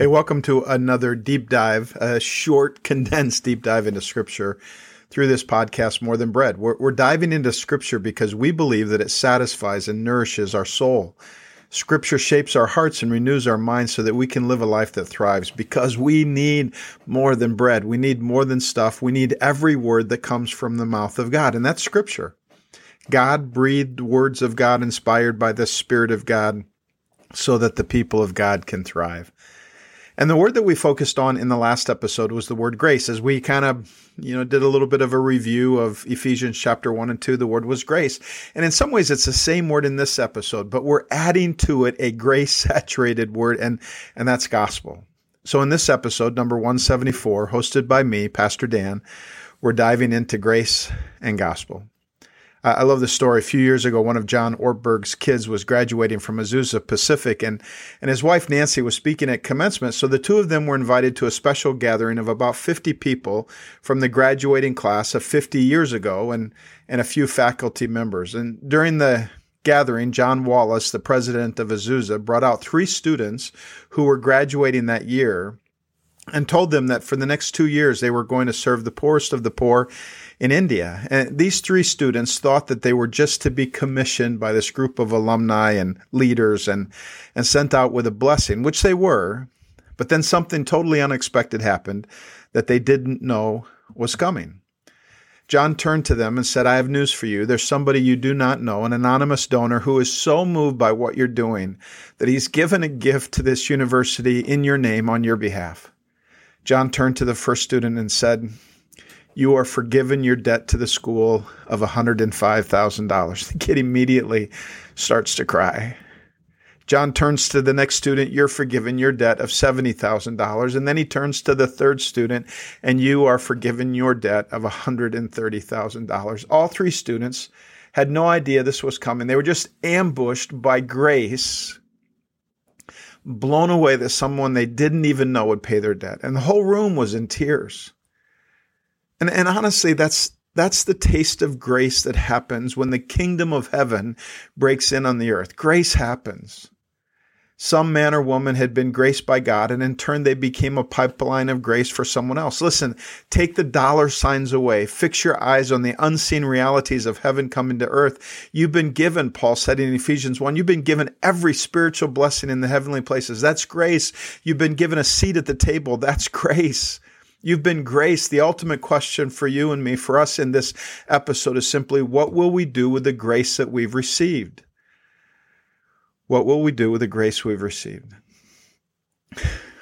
Hey, welcome to another deep dive, a short, condensed deep dive into Scripture through this podcast, More Than Bread. We're, we're, diving into Scripture because we believe that it satisfies and nourishes our soul. Scripture shapes our hearts and renews our minds so that we can live a life that thrives because we need more than bread. We need more than stuff. We need every word that comes from the mouth of God, and that's Scripture. God breathed words of God inspired by the Spirit of God so that the people of God can thrive. And the word that we focused on in the last episode was the word grace. As we kind of, you know, did a little bit of a review of Ephesians chapter 1 and 2, the word was grace. And in some ways it's the same word in this episode, but we're adding to it a grace saturated word and and that's gospel. So in this episode number 174, hosted by me, Pastor Dan, we're diving into grace and gospel. Uh, I love the story. A few years ago, one of John Ortberg's kids was graduating from Azusa Pacific, and, and his wife Nancy was speaking at commencement. So the two of them were invited to a special gathering of about 50 people from the graduating class of 50 years ago and, and a few faculty members. And during the gathering, Jon Wallace, the president of Azusa, brought out three students who were graduating that year and told them that for the next two years they were going to serve the poorest of the poor in India. And these three students thought that they were just to be commissioned by this group of alumni and leaders and, and sent out with a blessing, which they were. But then something totally unexpected happened that they didn't know was coming. Jon turned to them and said, I have news for you. There's somebody you do not know, an anonymous donor who is so moved by what you're doing that he's given a gift to this university in your name on your behalf. Jon turned to the first student and said, you are forgiven your debt to the school of $105,000. The kid immediately starts to cry. Jon turns to the next student, you're forgiven your debt of $70,000. And then he turns to the third student, and you are forgiven your debt of $130,000. All three students had no idea this was coming. They were just ambushed by grace, blown away that someone they didn't even know would pay their debt. And the whole room was in tears. And, and honestly, that's, that's the taste of grace that happens when the kingdom of heaven breaks in on the earth. Grace happens. Some man or woman had been graced by God, and in turn, they became a pipeline of grace for someone else. Listen, take the dollar signs away. Fix your eyes on the unseen realities of heaven coming to earth. You've been given, Paul said in Ephesians 1, you've been given every spiritual blessing in the heavenly places. That's grace. You've been given a seat at the table. That's grace. You've been graced. The ultimate question for you and me, for us in this episode, is simply what will we do with the grace that we've received? What will we do with the grace we've received?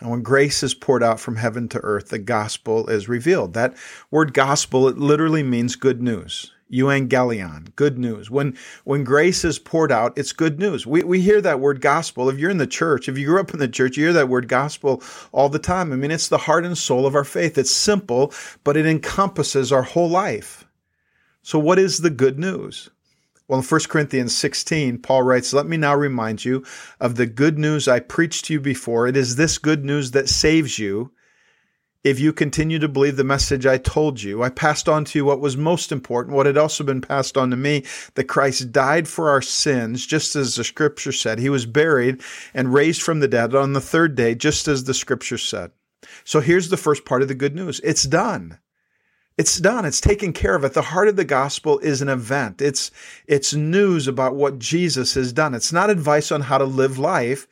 And when grace is poured out from heaven to earth, the gospel is revealed. That word gospel, it literally means good news euangelion, good news. When when grace is poured out, it's good news. We we hear that word gospel. If you're in the church, if you grew up in the church, you hear that word gospel all the time. I mean, it's the heart and soul of our faith. It's simple, but it encompasses our whole life. So what is the good news? Well, in 1 Corinthians 16, Paul writes, Let me now remind you of the good news I preached to you before. It is this good news that saves you if you continue to believe the message I told you, I passed on to you what was most important, what had also been passed on to me, that Christ died for our sins, just as the scripture said. He was buried and raised from the dead on the third day, just as the scripture said. So here's the first part of the good news. It's done. It's done. It's taken care of. At the heart of the gospel is an event. It's, it's news about what Jesus has done. It's not advice on how to live life.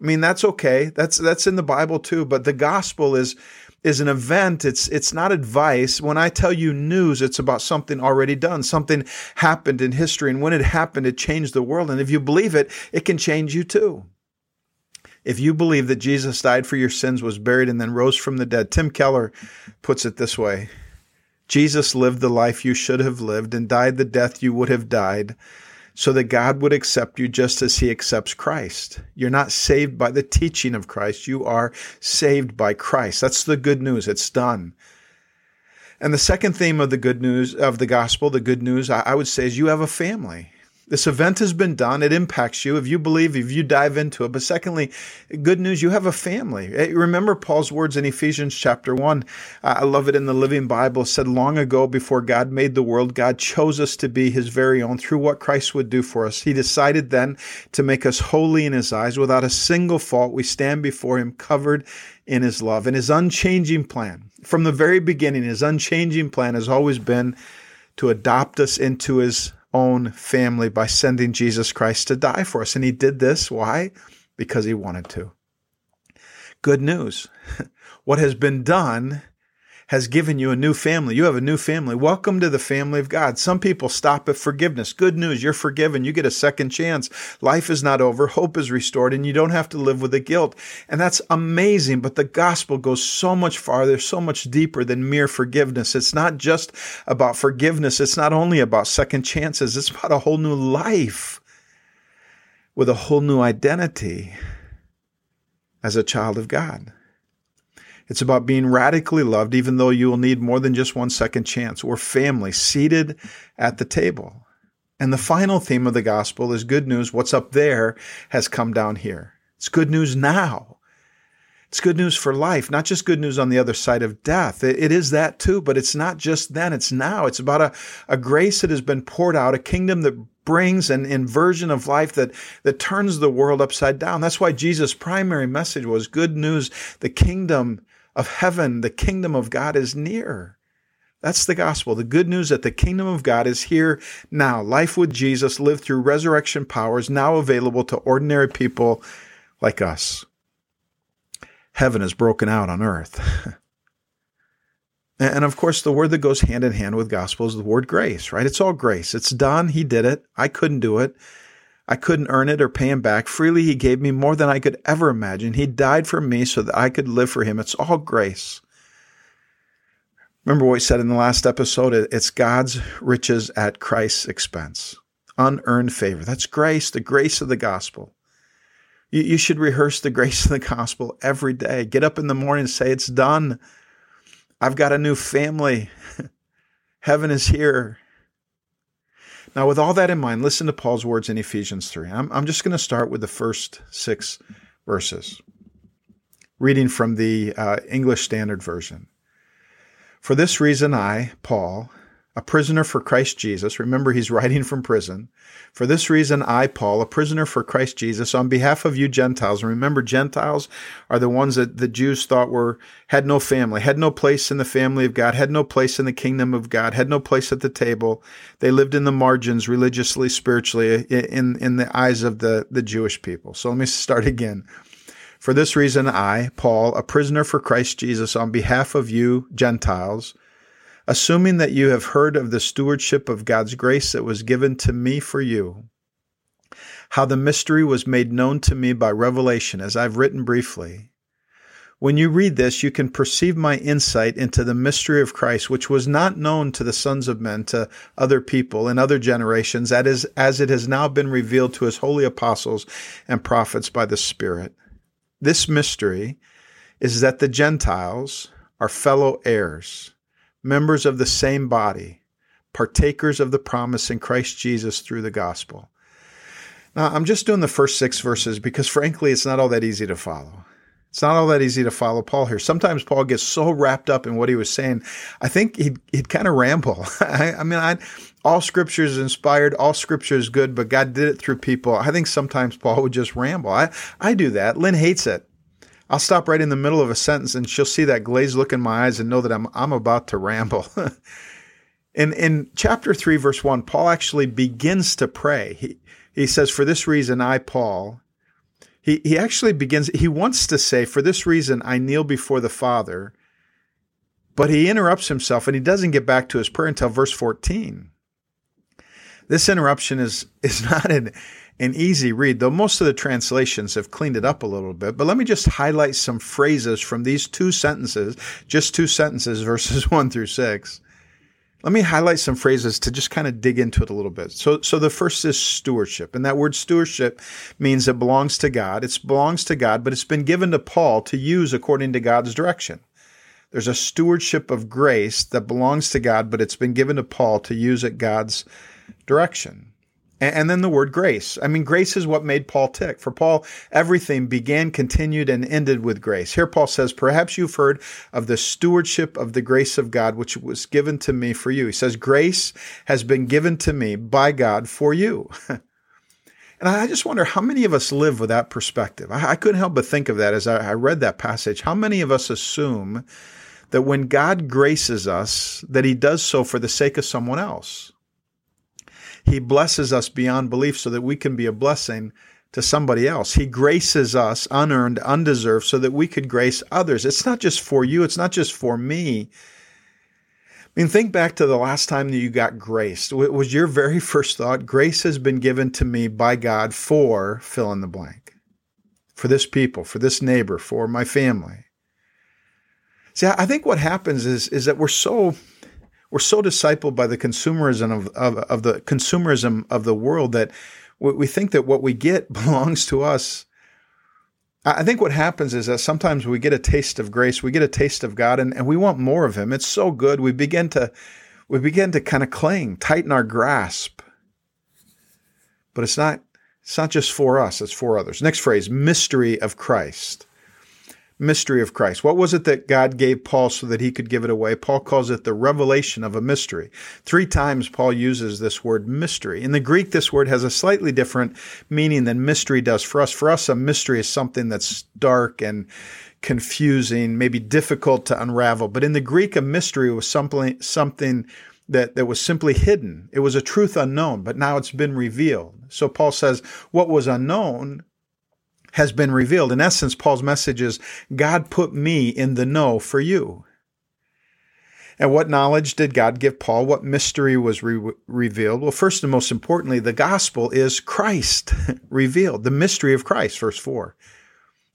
I mean, that's okay. That's, that's in the Bible too. But the gospel is is an event. It's it's not advice. When I tell you news, it's about something already done. Something happened in history, and when it happened, it changed the world. And if you believe it, it can change you too. If you believe that Jesus died for your sins, was buried, and then rose from the dead, Tim Keller puts it this way Jesus lived the life you should have lived and died the death you would have died so that God would accept you just as he accepts Christ. You're not saved by the teaching of Christ. You are saved by Christ. That's the good news. It's done. And the second theme of the good news of the gospel, the good news, I would say is you have a family. This event has been done. It impacts you if you believe, if you dive into it. But secondly, good news, you have a family. Remember Paul's words in Ephesians chapter 1. I love it in the Living Bible. Said, Long ago, before God made the world, God chose us to be his very own through what Christ would do for us. He decided then to make us holy in his eyes. Without a single fault, we stand before him covered in his love. And his unchanging plan, from the very beginning, his unchanging plan has always been to adopt us into his own family by sending Jesus Christ to die for us. And he did this. Why? Because he wanted to. Good news. What has been done has given you a new family. You have a new family. Welcome to the family of God. Some people stop at forgiveness. Good news. You're forgiven. You get a second chance. Life is not over. Hope is restored and you don't have to live with the guilt. And that's amazing. But the gospel goes so much farther, so much deeper than mere forgiveness. It's not just about forgiveness. It's not only about second chances. It's about a whole new life with a whole new identity as a child of God. It's about being radically loved, even though you will need more than just one second chance. We're family seated at the table. And the final theme of the gospel is good news. What's up there has come down here. It's good news now. It's good news for life, not just good news on the other side of death. it, it is that too, but it's not just then, it's now. It's about a, a grace that has been poured out, a kingdom that brings an inversion of life that, that turns the world upside down. That's why Jesus' primary message was good news. The kingdom of heaven, the kingdom of God is near. That's the gospel. The good news that the kingdom of God is here now. Life with Jesus, lived through resurrection powers, now available to ordinary people like us. Heaven is broken out on earth. and of course, the word that goes hand in hand with gospel is the word grace, right? It's all grace. It's done. He did it. I couldn't do it. I couldn't earn it or pay him back. Freely he gave me more than I could ever imagine. He died for me so that I could live for him. It's all grace. Remember what we said in the last episode? It's God's riches at Christ's expense. Unearned favor. That's grace, the grace of the gospel. You, you should rehearse the grace of the gospel every day. Get up in the morning and say, It's done. I've got a new family. Heaven is here. Now, with all that in mind, listen to Paul's words in Ephesians 3. I'm, I'm just going to start with the first six verses, reading from the uh, English Standard Version. For this reason, I, Paul, a prisoner for Christ Jesus. Remember, he's writing from prison. For this reason, I, Paul, a prisoner for Christ Jesus, on behalf of you Gentiles, and remember, Gentiles are the ones that the Jews thought were, had no family, had no place in the family of God, had no place in the kingdom of God, had no place at the table. They lived in the margins religiously, spiritually, in, in the eyes of the, the Jewish people. So let me start again. For this reason, I, Paul, a prisoner for Christ Jesus, on behalf of you Gentiles, assuming that you have heard of the stewardship of God's grace that was given to me for you, how the mystery was made known to me by revelation, as I've written briefly. When you read this, you can perceive my insight into the mystery of Christ, which was not known to the sons of men, to other people in other generations, that is, as it has now been revealed to his holy apostles and prophets by the Spirit. This mystery is that the Gentiles are fellow heirs members of the same body, partakers of the promise in Christ Jesus through the gospel. Now, I'm just doing the first six verses because, frankly, it's not all that easy to follow. It's not all that easy to follow Paul here. Sometimes Paul gets so wrapped up in what he was saying, I think he'd, he'd kind of ramble. I, I, mean, I, all scripture is inspired, all scripture is good, but God did it through people. I think sometimes Paul would just ramble. I, I do that. Lynn hates it. I'll stop right in the middle of a sentence and she'll see that glazed look in my eyes and know that I'm, I'm about to ramble. in, in chapter 3, verse 1, Paul actually begins to pray. He, he says, For this reason, I, Paul, he, he actually begins, he wants to say, For this reason, I kneel before the Father. But he interrupts himself and he doesn't get back to his prayer until verse 14. This interruption is, is not an, an easy read, though most of the translations have cleaned it up a little bit. But let me just highlight some phrases from these two sentences, just two sentences, verses one through six. Let me highlight some phrases to just kind of dig into it a little bit. So, so the first is stewardship. And that word stewardship means it belongs to God. It belongs to God, but it's been given to Paul to use according to God's direction. There's a stewardship of grace that belongs to God, but it's been given to Paul to use at God's direction. And then the word grace. I mean, grace is what made Paul tick. For Paul, everything began, continued, and ended with grace. Here, Paul says, Perhaps you've heard of the stewardship of the grace of God, which was given to me for you. He says, Grace has been given to me by God for you. and I just wonder how many of us live with that perspective. I, couldn't help but think of that as I read that passage. How many of us assume that when God graces us, that he does so for the sake of someone else? He blesses us beyond belief so that we can be a blessing to somebody else. He graces us unearned, undeserved, so that we could grace others. It's not just for you, it's not just for me. I mean, think back to the last time that you got graced. Was your very first thought, grace has been given to me by God for fill in the blank, for this people, for this neighbor, for my family? See, I think what happens is, is that we're so we're so discipled by the consumerism of, of, of the consumerism of the world that we think that what we get belongs to us. I think what happens is that sometimes we get a taste of grace, we get a taste of God, and, and we want more of Him. It's so good. We begin to we begin to kind of cling, tighten our grasp. But it's not it's not just for us, it's for others. Next phrase, mystery of Christ mystery of Christ. What was it that God gave Paul so that he could give it away? Paul calls it the revelation of a mystery. Three times Paul uses this word mystery. In the Greek, this word has a slightly different meaning than mystery does for us. For us, a mystery is something that's dark and confusing, maybe difficult to unravel. But in the Greek, a mystery was something, something that, that was simply hidden. It was a truth unknown, but now it's been revealed. So Paul says, what was unknown has been revealed. In essence, Paul's message is God put me in the know for you. And what knowledge did God give Paul? What mystery was re- revealed? Well, first and most importantly, the gospel is Christ revealed, the mystery of Christ, verse 4.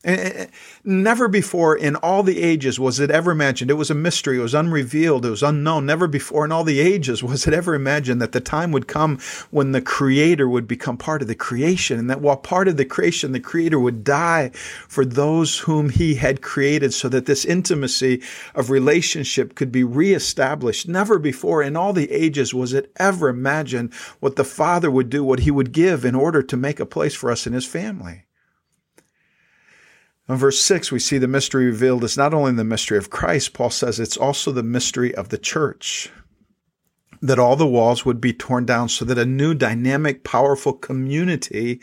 Eh, eh, eh, never before in all the ages was it ever imagined. It was a mystery. It was unrevealed. It was unknown. Never before in all the ages was it ever imagined that the time would come when the Creator would become part of the creation, and that while part of the creation, the Creator would die for those whom He had created, so that this intimacy of relationship could be reestablished. Never before in all the ages was it ever imagined what the Father would do, what He would give in order to make a place for us in His family. In verse 6, we see the mystery revealed is not only the mystery of Christ, Paul says it's also the mystery of the church. That all the walls would be torn down so that a new, dynamic, powerful community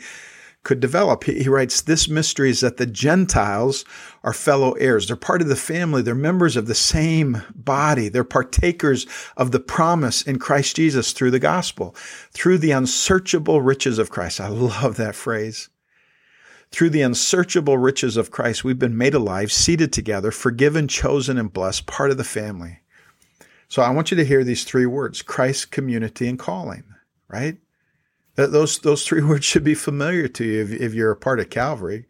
could develop. He, writes, This mystery is that the Gentiles are fellow heirs. They're part of the family. They're members of the same body. They're partakers of the promise in Christ Jesus through the gospel, through the unsearchable riches of Christ. I love that phrase. Through the unsearchable riches of Christ, we've been made alive, seated together, forgiven, chosen, and blessed, part of the family. So I want you to hear these three words Christ, community, and calling, right? Those, those three words should be familiar to you if, if you're a part of Calvary.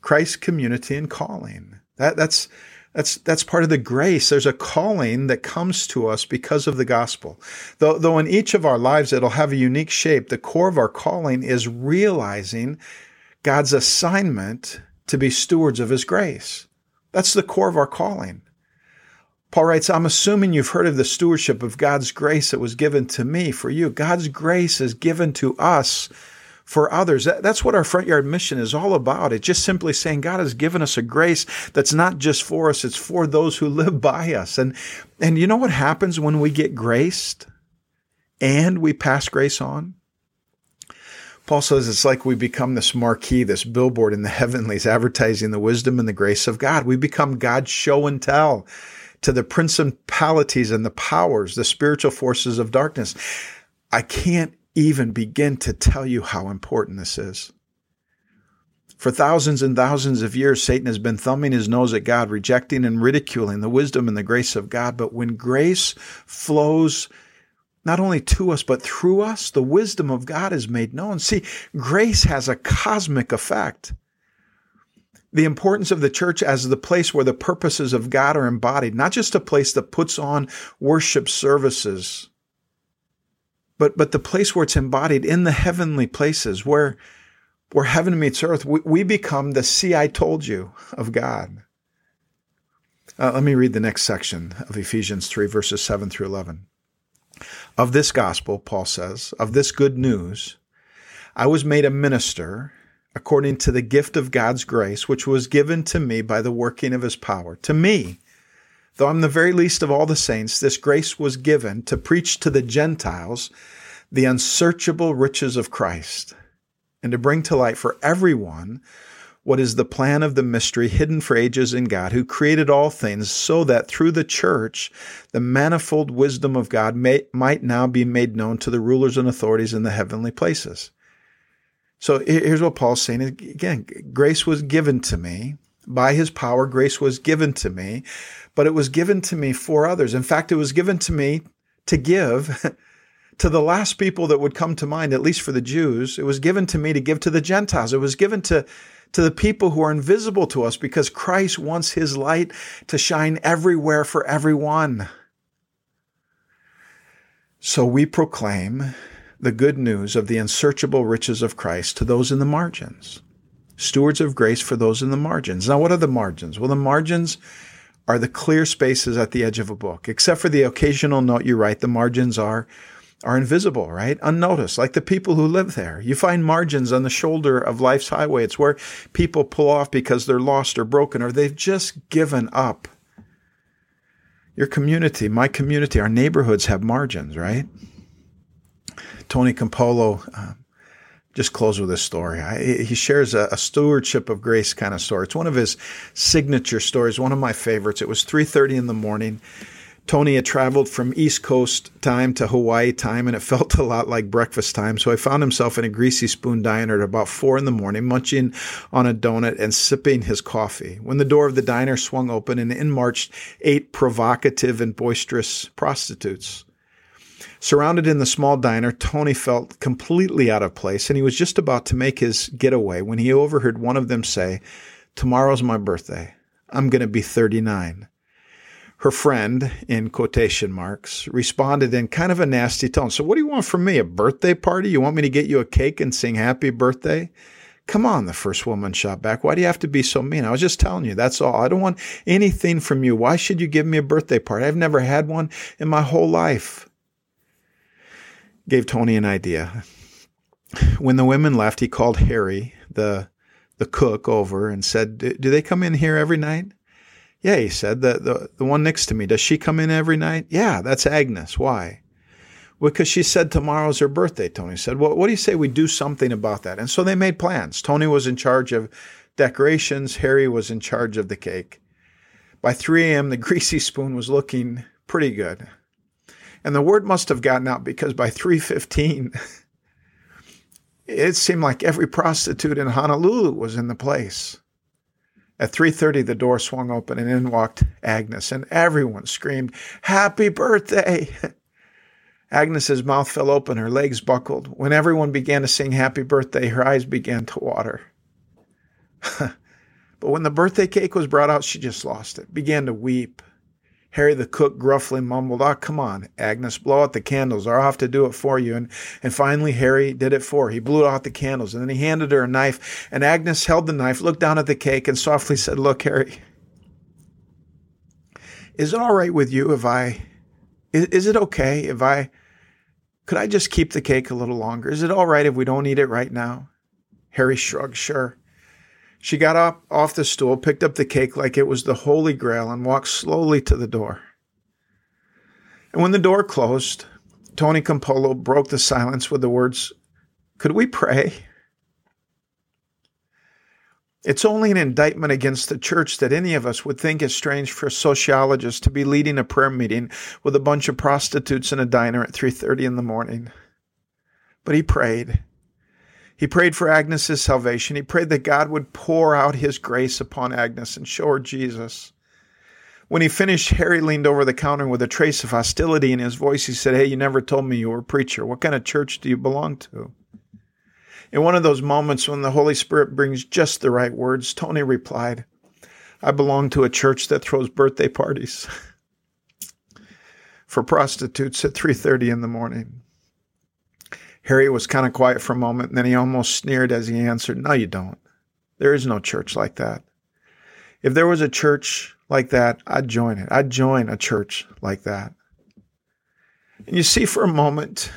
Christ, community, and calling. That, that's, that's, that's part of the grace. There's a calling that comes to us because of the gospel. Though, though in each of our lives it'll have a unique shape, the core of our calling is realizing God's assignment to be stewards of His grace. That's the core of our calling. Paul writes, I'm assuming you've heard of the stewardship of God's grace that was given to me for you. God's grace is given to us for others. That's what our front yard mission is all about. It's just simply saying God has given us a grace that's not just for us, it's for those who live by us. And, and you know what happens when we get graced and we pass grace on? Paul says it's like we become this marquee, this billboard in the heavenlies, advertising the wisdom and the grace of God. We become God's show and tell to the principalities and the powers, the spiritual forces of darkness. I can't even begin to tell you how important this is. For thousands and thousands of years, Satan has been thumbing his nose at God, rejecting and ridiculing the wisdom and the grace of God. But when grace flows not only to us, but through us, the wisdom of God is made known. See, grace has a cosmic effect. The importance of the church as the place where the purposes of God are embodied, not just a place that puts on worship services, but, but the place where it's embodied in the heavenly places, where, where heaven meets earth. We, we become the see I told you of God. Uh, let me read the next section of Ephesians 3, verses 7 through 11 of this gospel, Paul says, of this good news, I was made a minister according to the gift of God's grace, which was given to me by the working of his power. To me, though I'm the very least of all the saints, this grace was given to preach to the Gentiles the unsearchable riches of Christ and to bring to light for everyone what is the plan of the mystery hidden for ages in God, who created all things, so that through the church the manifold wisdom of God may, might now be made known to the rulers and authorities in the heavenly places. So here's what Paul's saying. Again, grace was given to me. By his power, grace was given to me, but it was given to me for others. In fact, it was given to me to give to the last people that would come to mind, at least for the Jews. It was given to me to give to the Gentiles. It was given to, to the people who are invisible to us because Christ wants his light to shine everywhere for everyone. So we proclaim the good news of the unsearchable riches of Christ to those in the margins. Stewards of grace for those in the margins. Now, what are the margins? Well, the margins are the clear spaces at the edge of a book. Except for the occasional note you write, the margins are are invisible, right? Unnoticed, like the people who live there. You find margins on the shoulder of life's highway. It's where people pull off because they're lost or broken or they've just given up. Your community, my community, our neighborhoods have margins, right? Tony Campolo, uh, just close with this story. I, he shares a, a, stewardship of grace kind of story. It's one of his signature stories, one of my favorites. It was 3:30 in the morning. Tony had traveled from East Coast time to Hawaii time, and it felt a lot like breakfast time. So I found himself in a greasy spoon diner at about four in the morning, munching on a donut and sipping his coffee. When the door of the diner swung open, and in marched eight provocative and boisterous prostitutes. Surrounded in the small diner, Tony felt completely out of place, and he was just about to make his getaway when he overheard one of them say, Tomorrow's my birthday. I'm going to be 39. Her friend, in quotation marks, responded in kind of a nasty tone. So, what do you want from me? A birthday party? You want me to get you a cake and sing happy birthday? Come on, the first woman shot back. Why do you have to be so mean? I was just telling you, that's all. I don't want anything from you. Why should you give me a birthday party? I've never had one in my whole life gave Tony an idea. When the women left, he called Harry, the the cook, over and said, "Do they come in here every night?" Yeah, he said. The, the the one next to me, does she come in every night? Yeah, that's Agnes. Why? Because she said tomorrow's her birthday. Tony said, "Well, what do you say we do something about that?" And so they made plans. Tony was in charge of decorations. Harry was in charge of the cake. By 3 a.m., the greasy spoon was looking pretty good. And the word must have gotten out because by 315, it seemed like every prostitute in Honolulu was in the place. At 3:30 the door swung open and in walked Agnes and everyone screamed, "Happy birthday!" Agnes's mouth fell open, her legs buckled. When everyone began to sing happy birthday, her eyes began to water. but when the birthday cake was brought out, she just lost it, began to weep. Harry the cook gruffly mumbled, Ah, oh, come on, Agnes, blow out the candles, or I'll have to do it for you. And, and finally, Harry did it for her. He blew out the candles, and then he handed her a knife, and Agnes held the knife, looked down at the cake, and softly said, Look, Harry, is it all right with you if I, is, is it okay if I, could I just keep the cake a little longer? Is it all right if we don't eat it right now? Harry shrugged, Sure. She got up off the stool, picked up the cake like it was the Holy Grail, and walked slowly to the door. And when the door closed, Tony Campolo broke the silence with the words, Could we pray? It's only an indictment against the church that any of us would think it strange for a sociologist to be leading a prayer meeting with a bunch of prostitutes in a diner at 3:30 in the morning. But he prayed. He prayed for Agnes's salvation. He prayed that God would pour out his grace upon Agnes and show her Jesus. When he finished, Harry leaned over the counter with a trace of hostility in his voice. He said, Hey, you never told me you were a preacher. What kind of church do you belong to? In one of those moments when the Holy Spirit brings just the right words, Tony replied, I belong to a church that throws birthday parties for prostitutes at 3:30 in the morning. Harry was kind of quiet for a moment, and then he almost sneered as he answered, No, you don't. There is no church like that. If there was a church like that, I'd join it. I'd join a church like that. And you see, for a moment,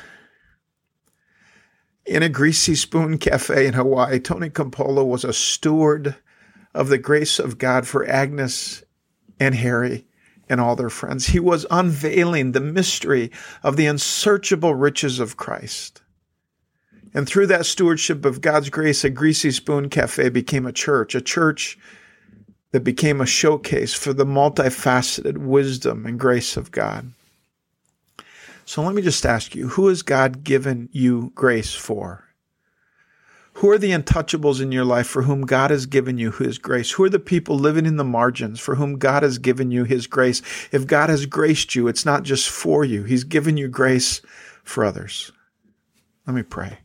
In a greasy spoon cafe in Hawaii, Tony Campolo was a steward of the grace of God for Agnes and Harry and all their friends. He was unveiling the mystery of the unsearchable riches of Christ. And through that stewardship of God's grace, a Greasy Spoon Cafe became a church, a church that became a showcase for the multifaceted wisdom and grace of God. So let me just ask you who has God given you grace for? Who are the untouchables in your life for whom God has given you His grace? Who are the people living in the margins for whom God has given you His grace? If God has graced you, it's not just for you, He's given you grace for others. Let me pray.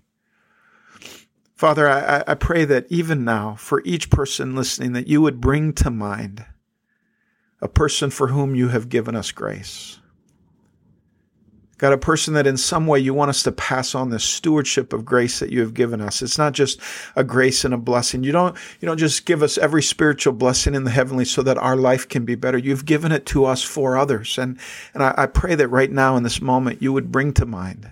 Father, I, I pray that even now, for each person listening, that you would bring to mind a person for whom you have given us grace. God, a person that in some way you want us to pass on the stewardship of grace that you have given us. It's not just a grace and a blessing. You don't, you don't just give us every spiritual blessing in the heavenly so that our life can be better. You've given it to us for others. And, and I, I pray that right now in this moment you would bring to mind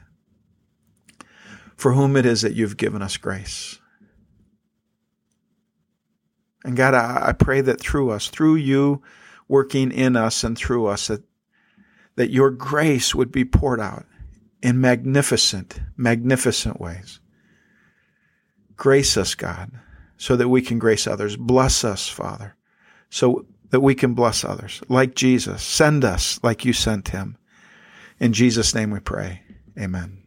for whom it is that you've given us grace. And God, I, I pray that through us, through you working in us and through us, that, that your grace would be poured out in magnificent, magnificent ways. Grace us, God, so that we can grace others. Bless us, Father, so that we can bless others. Like Jesus, send us like you sent him. In Jesus' name we pray. Amen.